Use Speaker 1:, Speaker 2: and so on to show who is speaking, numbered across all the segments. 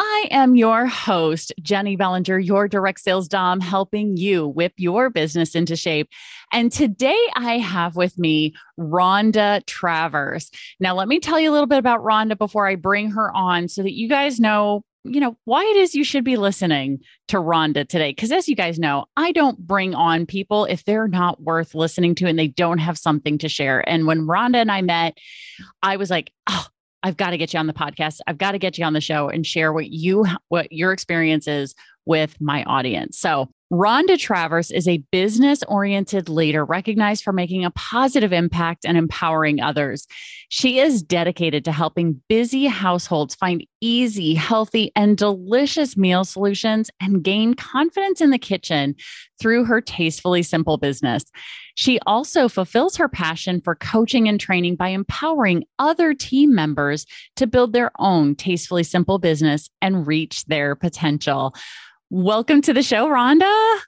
Speaker 1: I am your host, Jenny Bellinger, your direct sales dom, helping you whip your business into shape. And today I have with me Rhonda Travers. Now, let me tell you a little bit about Rhonda before I bring her on so that you guys know you know, why it is you should be listening to Rhonda today. Because as you guys know, I don't bring on people if they're not worth listening to and they don't have something to share. And when Rhonda and I met, I was like, oh, I've got to get you on the podcast. I've got to get you on the show and share what you what your experience is with my audience. So, Rhonda Travers is a business oriented leader recognized for making a positive impact and empowering others. She is dedicated to helping busy households find easy, healthy, and delicious meal solutions and gain confidence in the kitchen through her tastefully simple business. She also fulfills her passion for coaching and training by empowering other team members to build their own tastefully simple business and reach their potential. Welcome to the show, Rhonda.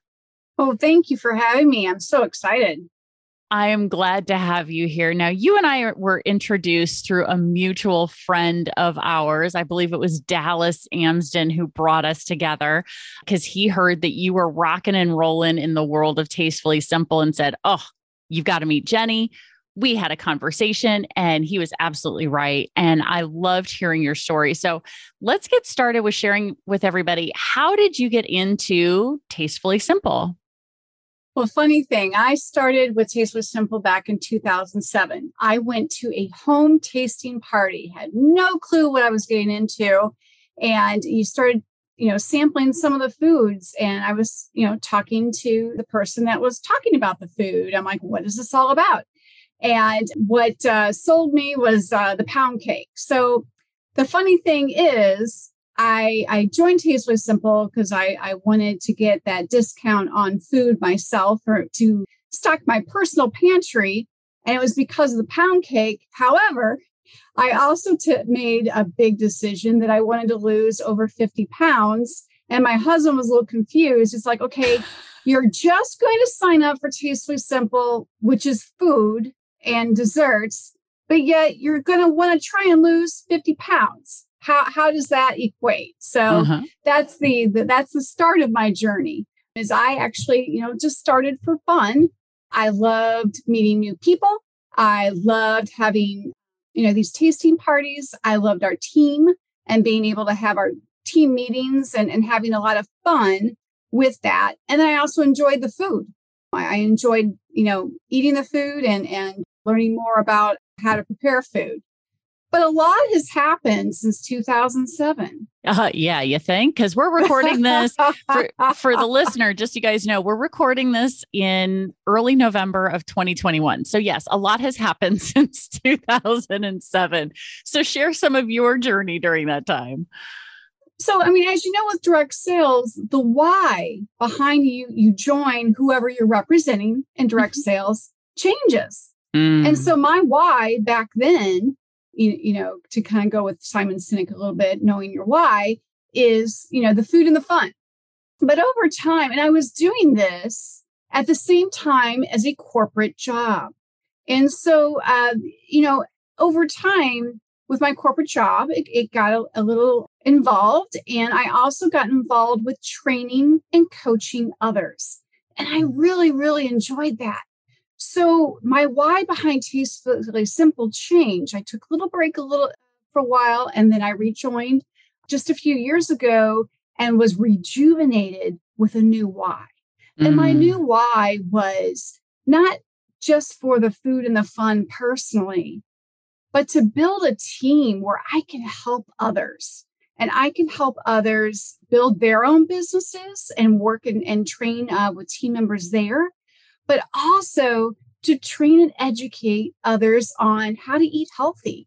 Speaker 2: Oh, thank you for having me. I'm so excited.
Speaker 1: I am glad to have you here. Now, you and I were introduced through a mutual friend of ours. I believe it was Dallas Amsden who brought us together because he heard that you were rocking and rolling in the world of Tastefully Simple and said, Oh, you've got to meet Jenny we had a conversation and he was absolutely right. And I loved hearing your story. So let's get started with sharing with everybody. How did you get into Tastefully Simple?
Speaker 2: Well, funny thing, I started with Tastefully Simple back in 2007. I went to a home tasting party, had no clue what I was getting into. And you started you know sampling some of the foods and i was you know talking to the person that was talking about the food i'm like what is this all about and what uh, sold me was uh, the pound cake. So the funny thing is, I, I joined Tastefully Simple because I, I wanted to get that discount on food myself or to stock my personal pantry. And it was because of the pound cake. However, I also t- made a big decision that I wanted to lose over 50 pounds. And my husband was a little confused. It's like, okay, you're just going to sign up for Tastefully Simple, which is food and desserts, but yet you're going to want to try and lose 50 pounds. How, how does that equate? So uh-huh. that's the, the that's the start of my journey. Is I actually, you know, just started for fun. I loved meeting new people. I loved having, you know, these tasting parties. I loved our team and being able to have our team meetings and, and having a lot of fun with that. And then I also enjoyed the food. I, I enjoyed, you know, eating the food and and learning more about how to prepare food. But a lot has happened since 2007.
Speaker 1: Uh, yeah, you think? Because we're recording this for, for the listener, just so you guys know, we're recording this in early November of 2021. So, yes, a lot has happened since 2007. So, share some of your journey during that time.
Speaker 2: So, I mean, as you know, with direct sales, the why behind you, you join whoever you're representing in direct mm-hmm. sales changes. Mm. And so my why back then, you, you know, to kind of go with Simon Sinek a little bit, knowing your why is, you know, the food and the fun. But over time, and I was doing this at the same time as a corporate job. And so, uh, you know, over time with my corporate job, it, it got a, a little involved. And I also got involved with training and coaching others. And I really, really enjoyed that. So my why behind Tastefully Simple change. I took a little break a little for a while and then I rejoined just a few years ago and was rejuvenated with a new why. Mm. And my new mm. why was not just for the food and the fun personally, but to build a team where I can help others and I can help others build their own businesses and work and, and train uh, with team members there, but also to train and educate others on how to eat healthy.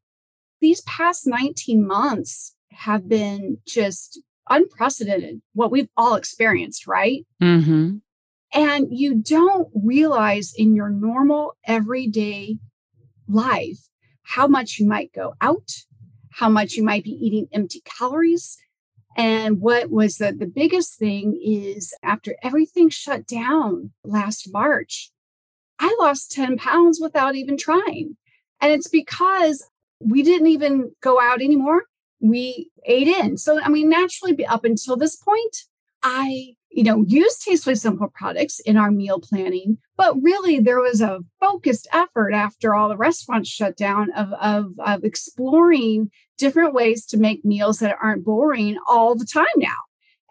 Speaker 2: These past 19 months have been just unprecedented, what we've all experienced, right?
Speaker 1: Mm-hmm.
Speaker 2: And you don't realize in your normal everyday life how much you might go out, how much you might be eating empty calories. And what was the, the biggest thing is after everything shut down last March, I lost 10 pounds without even trying. And it's because we didn't even go out anymore. We ate in. So, I mean, naturally, up until this point, I you know, use Tastefully Simple products in our meal planning, but really there was a focused effort after all the restaurants shut down of, of, of exploring different ways to make meals that aren't boring all the time now.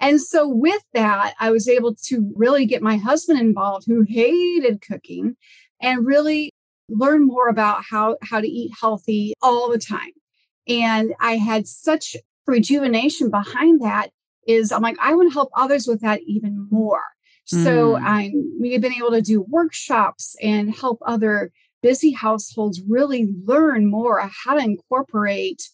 Speaker 2: And so with that, I was able to really get my husband involved who hated cooking and really learn more about how, how to eat healthy all the time. And I had such rejuvenation behind that is I'm like, I want to help others with that even more. So mm. I'm we've been able to do workshops and help other busy households really learn more how to incorporate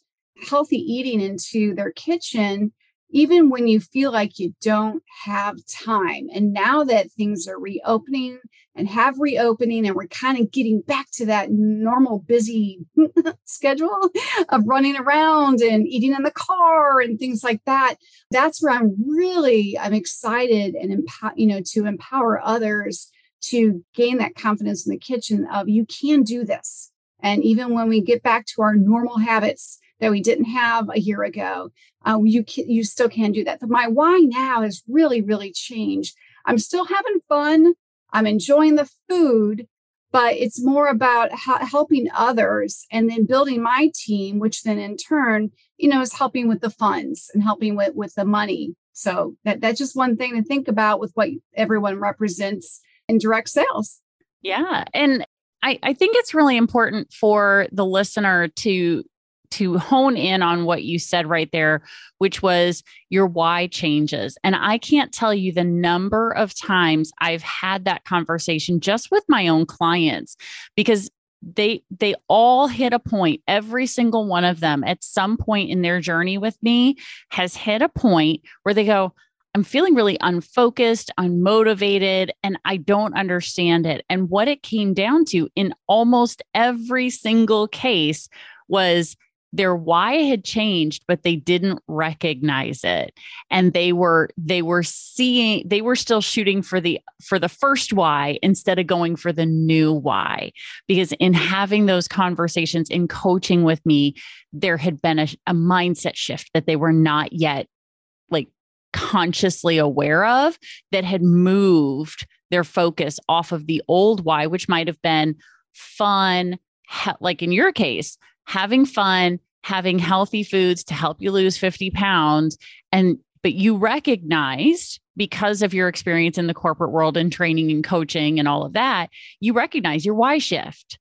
Speaker 2: healthy eating into their kitchen even when you feel like you don't have time. And now that things are reopening and have reopening, and we're kind of getting back to that normal busy schedule of running around and eating in the car and things like that, that's where I'm really I'm excited and empower, you know, to empower others to gain that confidence in the kitchen of you can do this. And even when we get back to our normal habits, that we didn't have a year ago. Uh, you can, you still can do that. But my why now has really really changed. I'm still having fun. I'm enjoying the food, but it's more about ha- helping others and then building my team, which then in turn, you know, is helping with the funds and helping with with the money. So that that's just one thing to think about with what everyone represents in direct sales.
Speaker 1: Yeah, and I, I think it's really important for the listener to to hone in on what you said right there, which was your why changes. And I can't tell you the number of times I've had that conversation just with my own clients because they they all hit a point every single one of them at some point in their journey with me has hit a point where they go I'm feeling really unfocused, unmotivated, and I don't understand it. And what it came down to in almost every single case was their why had changed but they didn't recognize it. And they were they were seeing they were still shooting for the for the first why instead of going for the new why. Because in having those conversations in coaching with me there had been a, a mindset shift that they were not yet like consciously aware of that had moved their focus off of the old why which might have been fun like in your case having fun, having healthy foods to help you lose 50 pounds. And, but you recognized because of your experience in the corporate world and training and coaching and all of that, you recognize your why shift.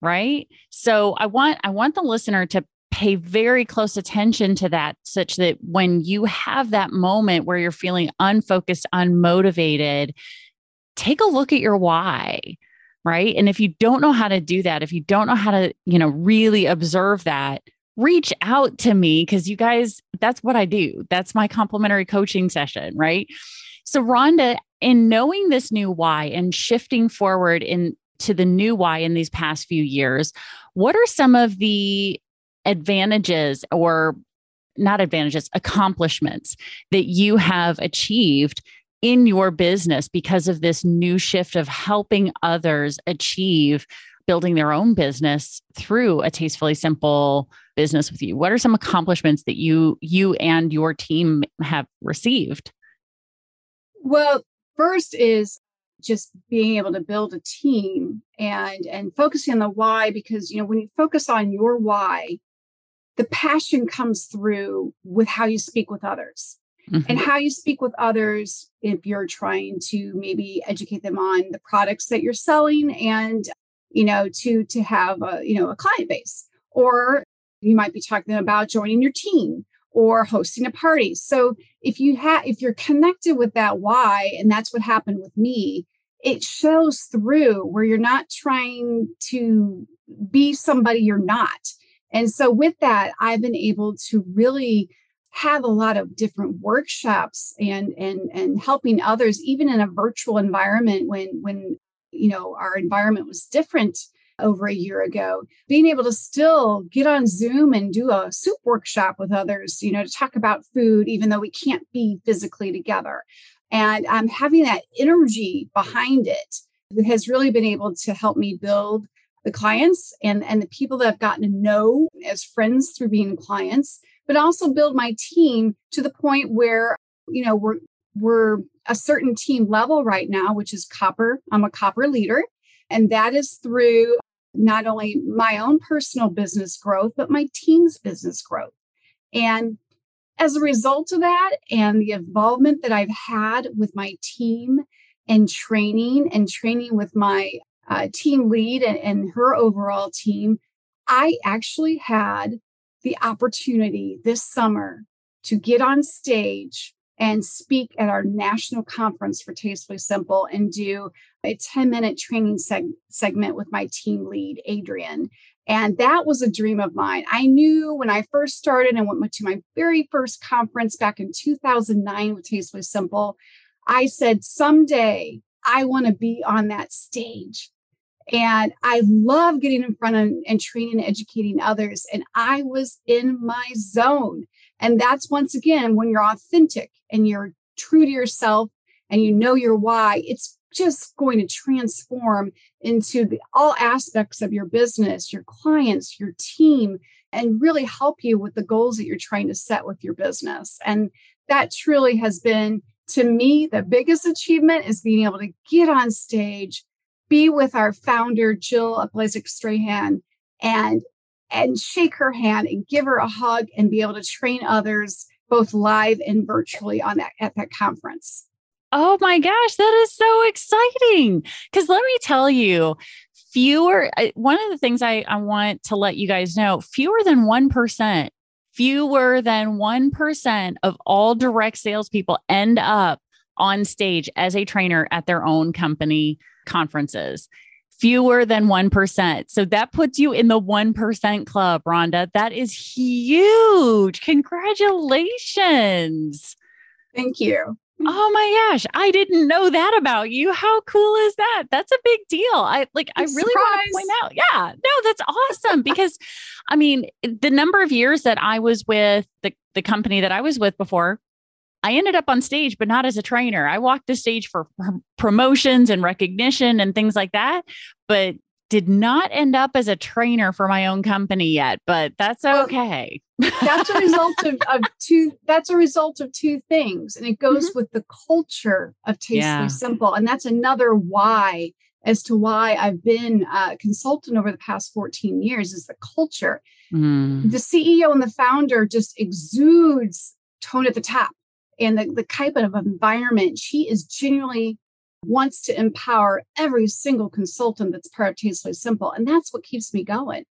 Speaker 1: Right. So I want, I want the listener to pay very close attention to that such that when you have that moment where you're feeling unfocused, unmotivated, take a look at your why right? And if you don't know how to do that if you don't know how to you know really observe that reach out to me because you guys that's what i do. That's my complimentary coaching session right? So rhonda in knowing this new why and shifting forward in to the new why in these past few years what are some of the advantages or not advantages accomplishments that you have achieved in your business because of this new shift of helping others achieve building their own business through a tastefully simple business with you? What are some accomplishments that you you and your team have received?
Speaker 2: Well first is just being able to build a team and and focusing on the why because you know when you focus on your why the passion comes through with how you speak with others mm-hmm. and how you speak with others if you're trying to maybe educate them on the products that you're selling and you know to to have a you know a client base or you might be talking about joining your team or hosting a party. So if you have if you're connected with that why and that's what happened with me, it shows through where you're not trying to be somebody you're not. And so with that, I've been able to really have a lot of different workshops and and and helping others even in a virtual environment when when you know our environment was different over a year ago being able to still get on zoom and do a soup workshop with others you know to talk about food even though we can't be physically together. And um, having that energy behind it has really been able to help me build the clients and and the people that i've gotten to know as friends through being clients but also build my team to the point where, you know, we're we're a certain team level right now, which is copper. I'm a copper leader. And that is through not only my own personal business growth, but my team's business growth. And as a result of that and the involvement that I've had with my team and training and training with my uh, team lead and, and her overall team, I actually had the opportunity this summer to get on stage and speak at our national conference for Tastefully Simple and do a 10 minute training seg- segment with my team lead, Adrian. And that was a dream of mine. I knew when I first started and went to my very first conference back in 2009 with Tastefully Simple, I said, someday I want to be on that stage. And I love getting in front of and training and educating others. And I was in my zone. And that's once again when you're authentic and you're true to yourself and you know your why, it's just going to transform into the, all aspects of your business, your clients, your team, and really help you with the goals that you're trying to set with your business. And that truly has been, to me, the biggest achievement is being able to get on stage be with our founder, Jill Blashack Strahan, and and shake her hand and give her a hug and be able to train others both live and virtually on that at that conference.
Speaker 1: Oh my gosh, that is so exciting. Because let me tell you, fewer, one of the things I, I want to let you guys know fewer than 1%, fewer than 1% of all direct salespeople end up on stage as a trainer at their own company conferences fewer than 1%. So that puts you in the 1% club, Rhonda. That is huge. Congratulations.
Speaker 2: Thank you.
Speaker 1: Oh my gosh, I didn't know that about you. How cool is that? That's a big deal. I like I really want to point out. Yeah. No, that's awesome because I mean, the number of years that I was with the the company that I was with before I ended up on stage, but not as a trainer. I walked the stage for promotions and recognition and things like that, but did not end up as a trainer for my own company yet, but that's okay.
Speaker 2: Well, that's a result of, of, two, that's a result of two things. And it goes mm-hmm. with the culture of Tastefully yeah. Simple. And that's another why as to why I've been a consultant over the past 14 years is the culture. Mm. The CEO and the founder just exudes tone at the top and the, the type of environment she is genuinely wants to empower every single consultant that's part of Tastefully Simple. And that's what keeps me going.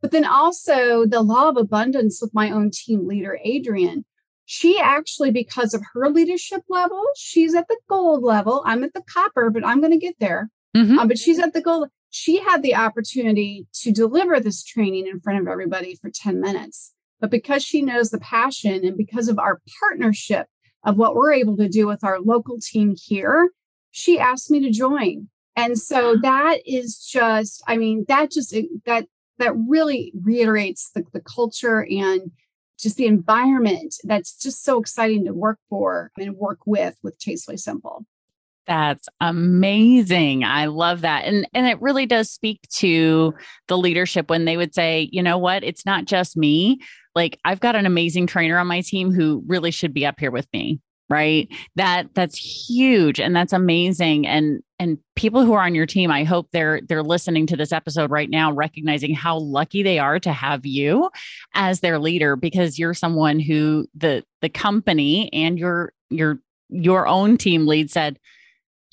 Speaker 2: But then also the law of abundance with my own team leader, Adrian. She actually, because of her leadership level, she's at the gold level. I'm at the copper, but I'm going to get there. Mm-hmm. Um, but she's at the gold. She had the opportunity to deliver this training in front of everybody for 10 minutes. But because she knows the passion and because of our partnership of what we're able to do with our local team here, she asked me to join. And so that is just, I mean, that just, that, that really reiterates the, the culture and just the environment that's just so exciting to work for and work with with Tastefully Simple.
Speaker 1: That's amazing. I love that. And and it really does speak to the leadership when they would say, you know what, it's not just me. Like I've got an amazing trainer on my team who really should be up here with me right? That that's huge and that's amazing and and people who are on your team i hope they're they're listening to this episode right now recognizing how lucky they are to have you as their leader because you're someone who the the company and your your your own team lead said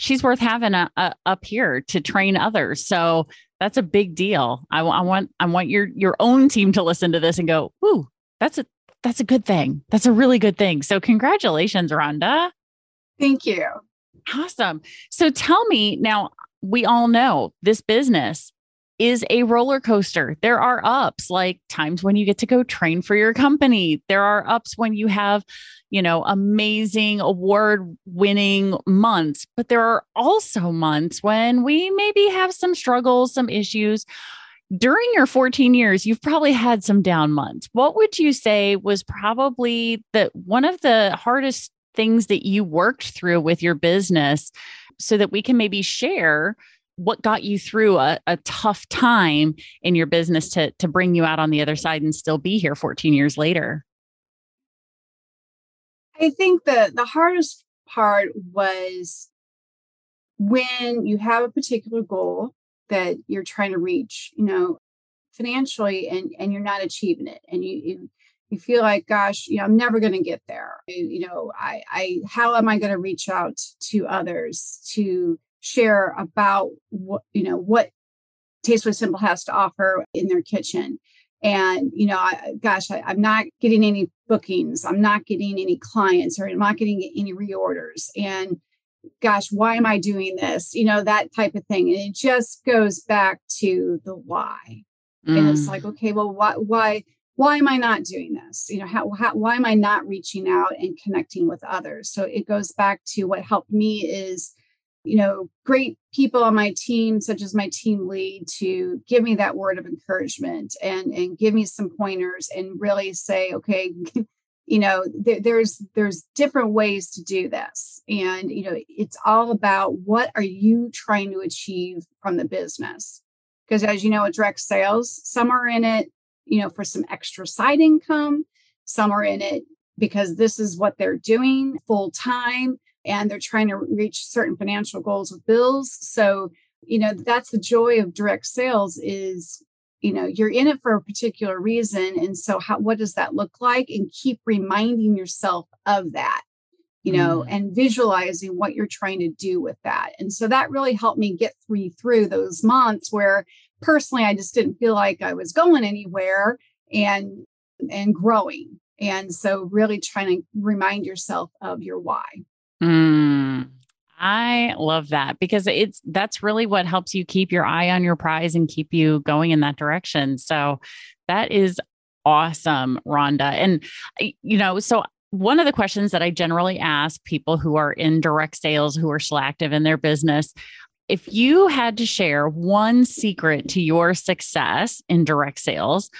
Speaker 1: she's worth having a, a, up here to train others. So that's a big deal. I, I want i want your your own team to listen to this and go ooh that's a that's a good thing. That's a really good thing. So congratulations, Rhonda.
Speaker 2: Thank you.
Speaker 1: Awesome. So tell me now, we all know this business is a roller coaster. There are ups, like times when you get to go train for your company. There are ups when you have, you know, amazing award winning months, but there are also months when we maybe have some struggles, some issues. During your 14 years, you've probably had some down months. What would you say was probably the one of the hardest things that you worked through with your business so that we can maybe share what got you through a, a tough time in your business to to bring you out on the other side and still be here 14 years later
Speaker 2: i think the the hardest part was when you have a particular goal that you're trying to reach you know financially and and you're not achieving it and you, you you feel like gosh you know i'm never going to get there you know i i how am i going to reach out to others to share about what you know what Tastefully Simple has to offer in their kitchen. And you know, I, gosh, I, I'm not getting any bookings. I'm not getting any clients, or I'm not getting any reorders. And gosh, why am I doing this? You know, that type of thing. And it just goes back to the why. Mm. And it's like, mm. okay, well, why, why, why am I not doing this? You know, how, how, why am I not reaching out and connecting with others? So it goes back to what helped me is you know, great people on my team, such as my team lead, to give me that word of encouragement and and give me some pointers and really say, okay, you know, there, there's there's different ways to do this, and you know, it's all about what are you trying to achieve from the business, because as you know, at direct sales, some are in it, you know, for some extra side income, some are in it because this is what they're doing full time and they're trying to reach certain financial goals with bills. So, you know, that's the joy of direct sales is, you know, you're in it for a particular reason. And so how what does that look like? And keep reminding yourself of that, you know, mm. and visualizing what you're trying to do with that. And so that really helped me get through through those months where personally I just didn't feel like I was going anywhere and and growing. And so really trying to remind yourself of your why.
Speaker 1: Mm, I love that because it's that's really what helps you keep your eye on your prize and keep you going in that direction. So that is awesome, Rhonda. And you know, so one of the questions that I generally ask people who are in direct sales, who are still active in their business, if you had to share one secret to your success in direct sales,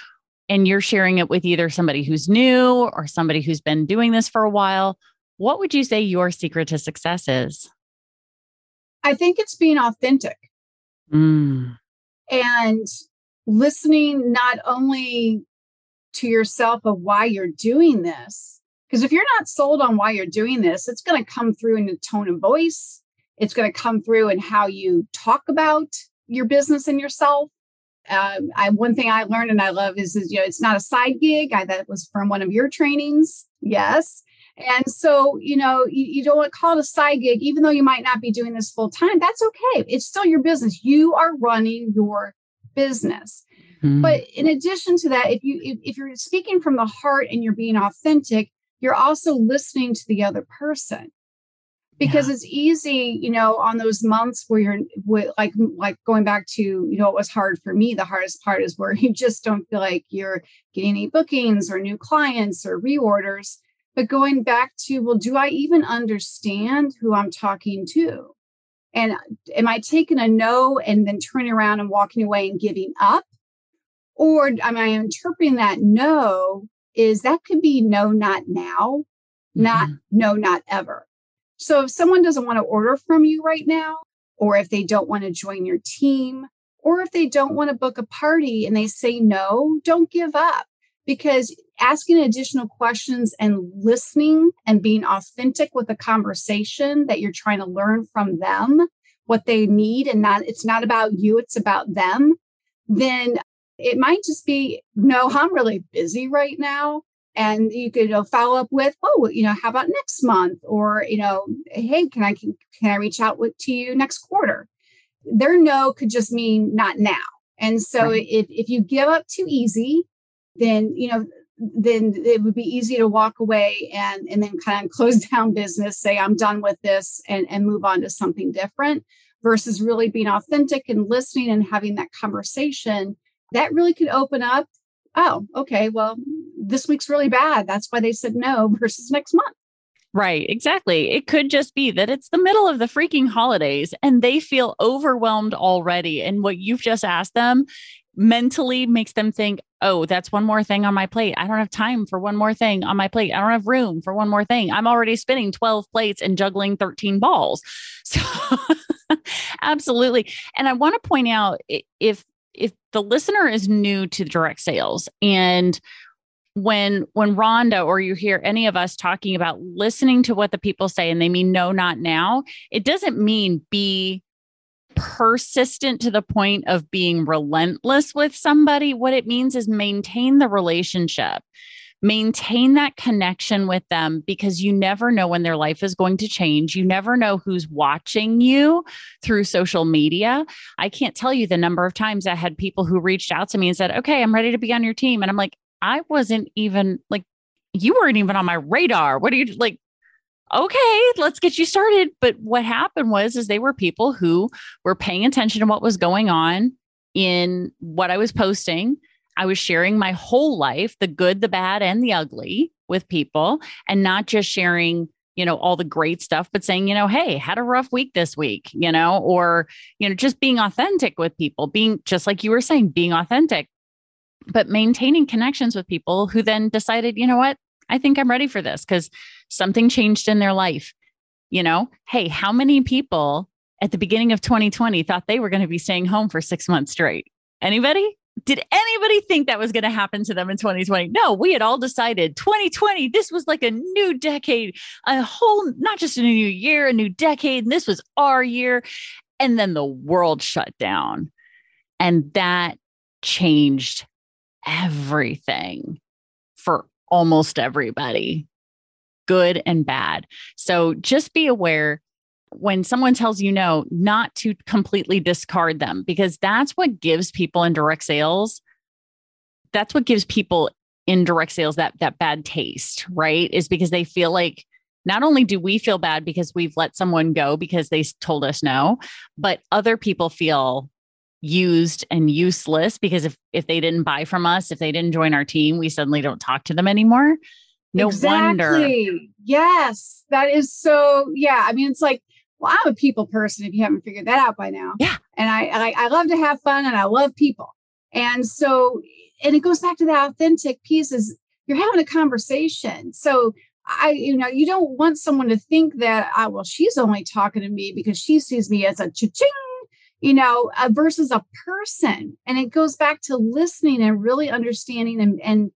Speaker 1: and you're sharing it with either somebody who's new or somebody who's been doing this for a while, what would you say your secret to success is?
Speaker 2: I think it's being authentic
Speaker 1: mm.
Speaker 2: and listening not only to yourself of why you're doing this, because if you're not sold on why you're doing this, it's going to come through in the tone of voice. It's going to come through in how you talk about your business and yourself. Um, I, one thing I learned and I love is, is you know it's not a side gig. I, that was from one of your trainings. Yes, and so, you know, you, you don't want to call it a side gig, even though you might not be doing this full time. That's okay. It's still your business. You are running your business. Mm-hmm. But in addition to that, if you if, if you're speaking from the heart and you're being authentic, you're also listening to the other person because yeah. it's easy you know on those months where you're with, like like going back to you know it was hard for me the hardest part is where you just don't feel like you're getting any bookings or new clients or reorders but going back to, well, do I even understand who I'm talking to? And am I taking a no and then turning around and walking away and giving up? Or am I interpreting that no is that could be no, not now, mm-hmm. not no, not ever. So if someone doesn't want to order from you right now, or if they don't want to join your team, or if they don't want to book a party and they say no, don't give up because asking additional questions and listening and being authentic with the conversation that you're trying to learn from them what they need and not it's not about you it's about them then it might just be no i'm really busy right now and you could you know, follow up with oh you know how about next month? or you know hey can i can, can i reach out with, to you next quarter? Their no could just mean not now. And so right. if, if you give up too easy then you know then it would be easy to walk away and and then kind of close down business say i'm done with this and and move on to something different versus really being authentic and listening and having that conversation that really could open up oh okay well this week's really bad that's why they said no versus next month
Speaker 1: Right, exactly. It could just be that it's the middle of the freaking holidays and they feel overwhelmed already. And what you've just asked them mentally makes them think, oh, that's one more thing on my plate. I don't have time for one more thing on my plate. I don't have room for one more thing. I'm already spinning 12 plates and juggling 13 balls. So, absolutely. And I want to point out if if the listener is new to direct sales and when when Rhonda or you hear any of us talking about listening to what the people say and they mean no not now it doesn't mean be persistent to the point of being relentless with somebody what it means is maintain the relationship maintain that connection with them because you never know when their life is going to change. You never know who's watching you through social media. I can't tell you the number of times I had people who reached out to me and said, Okay, I'm ready to be on your team. And I'm like, I wasn't even like, you weren't even on my radar. What are you like? Okay, let's get you started. But what happened was, is they were people who were paying attention to what was going on in what I was posting. I was sharing my whole life, the good, the bad, and the ugly with people, and not just sharing, you know, all the great stuff, but saying, you know, hey, had a rough week this week, you know, or, you know, just being authentic with people, being just like you were saying, being authentic but maintaining connections with people who then decided, you know what, I think I'm ready for this because something changed in their life. You know, hey, how many people at the beginning of 2020 thought they were going to be staying home for six months straight? Anybody? Did anybody think that was going to happen to them in 2020? No, we had all decided 2020, this was like a new decade, a whole, not just a new year, a new decade. And this was our year. And then the world shut down. And that changed everything for almost everybody, good and bad. So just be aware when someone tells you no, not to completely discard them because that's what gives people in direct sales. That's what gives people in direct sales that that bad taste, right? Is because they feel like not only do we feel bad because we've let someone go because they told us no, but other people feel used and useless because if if they didn't buy from us, if they didn't join our team, we suddenly don't talk to them anymore. No exactly.
Speaker 2: wonder. Yes, that is so. Yeah, I mean, it's like, well, I'm a people person. If you haven't figured that out by now,
Speaker 1: yeah.
Speaker 2: And I, I, I love to have fun, and I love people. And so, and it goes back to that authentic piece. Is you're having a conversation. So I, you know, you don't want someone to think that, oh, well, she's only talking to me because she sees me as a cha-ching you know, uh, versus a person. And it goes back to listening and really understanding and, and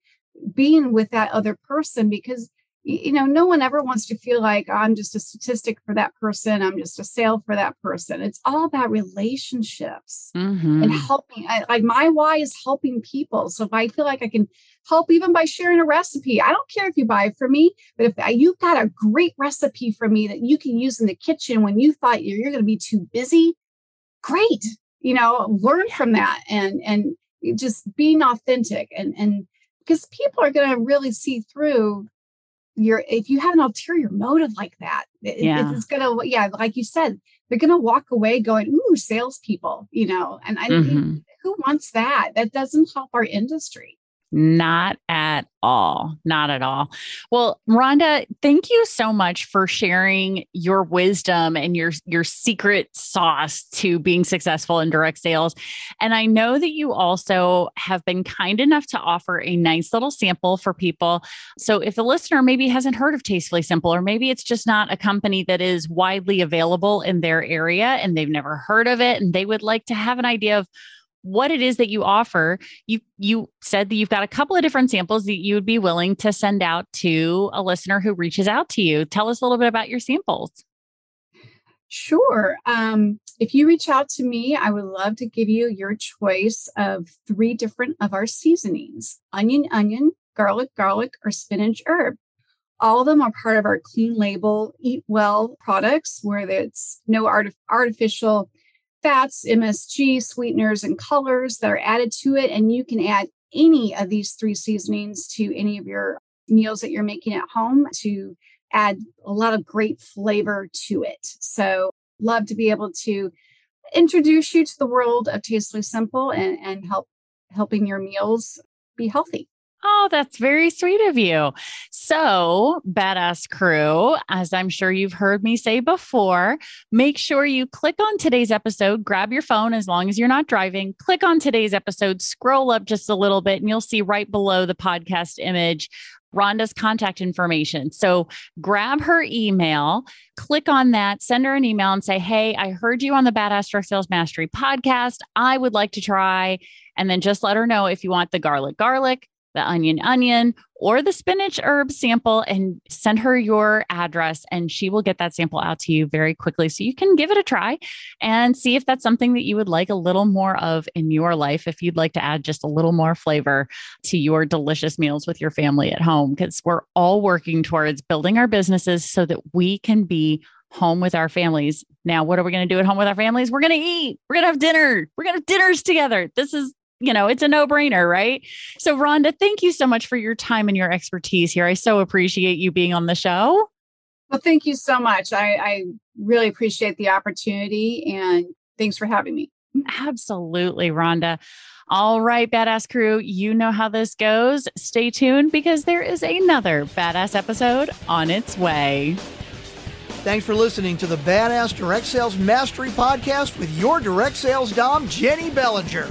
Speaker 2: being with that other person because, you know, no one ever wants to feel like I'm just a statistic for that person. I'm just a sale for that person. It's all about relationships mm-hmm. and helping. I, like my why is helping people. So if I feel like I can help even by sharing a recipe, I don't care if you buy it from me, but if you've got a great recipe for me that you can use in the kitchen when you thought you're, you're going to be too busy, great you know learn from that and and just being authentic and and because people are going to really see through your if you have an ulterior motive like that it, yeah. it's gonna yeah like you said they're gonna walk away going ooh salespeople you know and I mm-hmm. who wants that that doesn't help our industry
Speaker 1: not at all. Not at all. Well, Rhonda, thank you so much for sharing your wisdom and your your secret sauce to being successful in direct sales. And I know that you also have been kind enough to offer a nice little sample for people. So if the listener maybe hasn't heard of Tastefully Simple or maybe it's just not a company that is widely available in their area and they've never heard of it and they would like to have an idea of what it is that you offer. You you said that you've got a couple of different samples that you would be willing to send out to a listener who reaches out to you. Tell us a little bit about your samples.
Speaker 2: Sure. Um, if you reach out to me, I would love to give you your choice of three different of our seasonings onion, onion, garlic, garlic, or spinach herb. All of them are part of our clean label, eat well products where it's no art- artificial fats, MSG, sweeteners, and colors that are added to it. And you can add any of these three seasonings to any of your meals that you're making at home to add a lot of great flavor to it. So, love to be able to introduce you to the world of Tastefully Simple and, and help helping your meals be healthy.
Speaker 1: Oh, that's very sweet of you. So, badass crew, as I'm sure you've heard me say before, make sure you click on today's episode, grab your phone as long as you're not driving, click on today's episode, scroll up just a little bit, and you'll see right below the podcast image Rhonda's contact information. So grab her email, click on that, send her an email and say, Hey, I heard you on the Badass Direct Sales Mastery podcast. I would like to try. And then just let her know if you want the garlic, garlic, the onion onion or the spinach herb sample and send her your address and she will get that sample out to you very quickly so you can give it a try and see if that's something that you would like a little more of in your life if you'd like to add just a little more flavor to your delicious meals with your family at home because we're all working towards building our businesses so that we can be home with our families. Now, what are we going to do at home with our families? We're going to eat. We're going to have dinner. We're going to have dinners together. This is you know, it's a no brainer, right? So, Rhonda, thank you so much for your time and your expertise here. I so appreciate you being on the show.
Speaker 2: Well, thank you so much. I, I really appreciate the opportunity and thanks for having me.
Speaker 1: Absolutely, Rhonda. All right, badass crew, you know how this goes. Stay tuned because there is another badass episode on its way.
Speaker 3: Thanks for listening to the Badass Direct Sales Mastery Podcast with your direct sales dom, Jenny Bellinger.